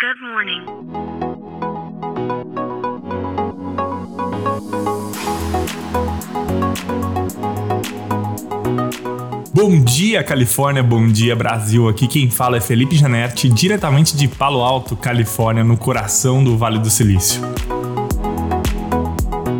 Good morning. Bom dia, Califórnia, bom dia, Brasil. Aqui quem fala é Felipe Janetti, diretamente de Palo Alto, Califórnia, no coração do Vale do Silício.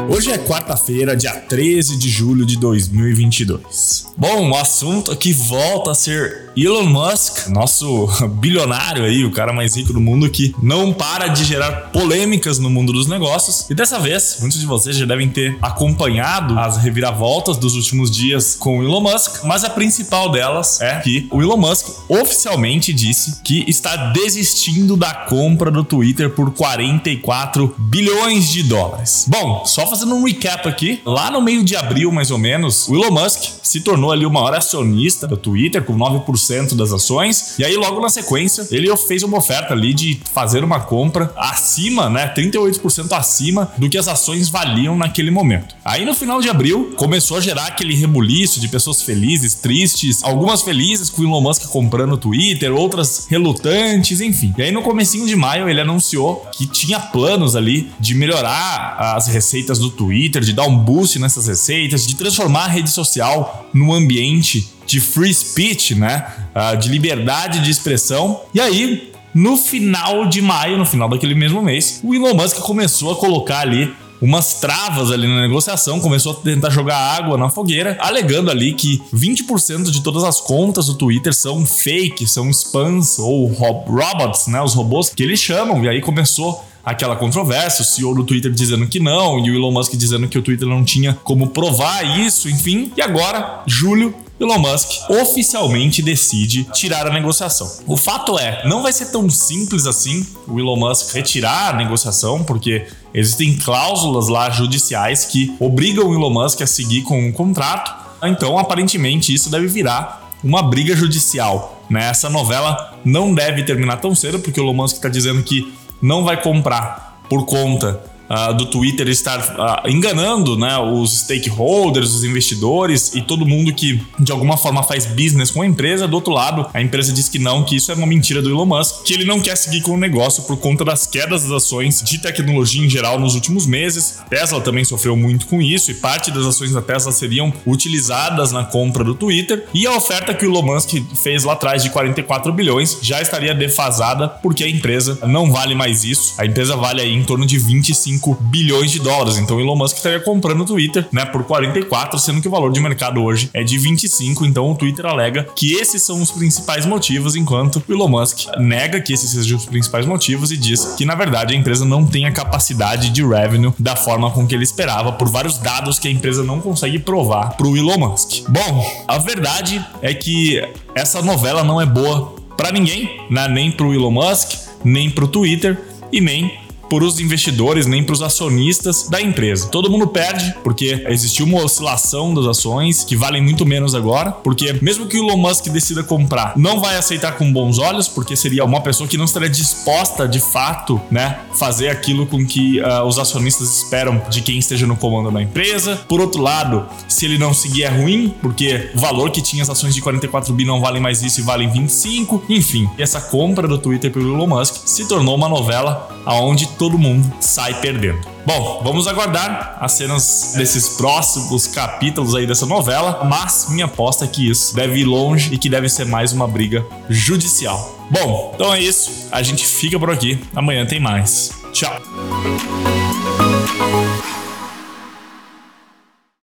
Hoje é quarta-feira, dia 13 de julho de 2022. Bom, o assunto aqui volta a ser Elon Musk, nosso bilionário aí, o cara mais rico do mundo que não para de gerar polêmicas no mundo dos negócios. E dessa vez, muitos de vocês já devem ter acompanhado as reviravoltas dos últimos dias com o Elon Musk, mas a principal delas é que o Elon Musk oficialmente disse que está desistindo da compra do Twitter por 44 bilhões de dólares. Bom, só fazendo um recap aqui, lá no meio de abril, mais ou menos, o Elon Musk se tornou ali o maior acionista do Twitter, com 9% das ações. E aí, logo na sequência, ele fez uma oferta ali de fazer uma compra acima, né? 38% acima do que as ações valiam naquele momento. Aí, no final de abril, começou a gerar aquele rebuliço de pessoas felizes, tristes, algumas felizes com o Elon Musk comprando o Twitter, outras relutantes, enfim. E aí, no comecinho de maio, ele anunciou que tinha planos ali de melhorar as receitas do Twitter, de dar um boost nessas receitas, de transformar a rede social num ambiente de free speech, né? Uh, de liberdade de expressão. E aí, no final de maio, no final daquele mesmo mês, o Elon Musk começou a colocar ali umas travas ali na negociação, começou a tentar jogar água na fogueira, alegando ali que 20% de todas as contas do Twitter são fake, são spams ou robots, né, os robôs que eles chamam. E aí começou aquela controvérsia, o CEO do Twitter dizendo que não, e o Elon Musk dizendo que o Twitter não tinha como provar isso, enfim. E agora, julho, Elon Musk oficialmente decide tirar a negociação. O fato é, não vai ser tão simples assim o Elon Musk retirar a negociação, porque existem cláusulas lá judiciais que obrigam o Elon Musk a seguir com um contrato. Então, aparentemente, isso deve virar uma briga judicial. Né? Essa novela não deve terminar tão cedo, porque o Elon Musk está dizendo que não vai comprar por conta uh, do Twitter estar uh, enganando né, os stakeholders, os investidores e todo mundo que de alguma forma faz business com a empresa. Do outro lado, a empresa diz que não, que isso é uma mentira do Elon Musk, que ele não quer seguir com o negócio por conta das quedas das ações de tecnologia em geral nos últimos meses. Tesla também sofreu muito com isso e parte das ações da Tesla seriam utilizadas na compra do Twitter. E a oferta que o Elon Musk fez lá atrás de 44 bilhões já estaria defasada porque a empresa não vale mais isso. A empresa vale aí em torno de 25 bilhões de dólares. Então o Elon Musk estaria comprando o Twitter, né, por 44, sendo que o valor de mercado hoje é de 25. Então o Twitter alega que esses são os principais motivos, enquanto o Elon Musk nega que esses sejam os principais motivos e diz que na verdade a empresa não tem a capacidade de revenue da forma com que ele esperava por vários dados que a empresa não consegue provar para o Elon Musk. Bom, a verdade é que essa novela não é boa para ninguém, né? nem para o Elon Musk, nem para o Twitter e nem por os investidores nem para os acionistas da empresa. Todo mundo perde porque existiu uma oscilação das ações que valem muito menos agora, porque mesmo que o Elon Musk decida comprar, não vai aceitar com bons olhos, porque seria uma pessoa que não estaria disposta de fato, né, fazer aquilo com que uh, os acionistas esperam de quem esteja no comando da empresa. Por outro lado, se ele não seguir é ruim, porque o valor que tinha as ações de 44 bi não valem mais isso e valem 25. Enfim, essa compra do Twitter pelo Elon Musk se tornou uma novela aonde todo mundo sai perdendo. Bom, vamos aguardar as cenas desses próximos capítulos aí dessa novela, mas minha aposta é que isso deve ir longe e que deve ser mais uma briga judicial. Bom, então é isso. A gente fica por aqui. Amanhã tem mais. Tchau.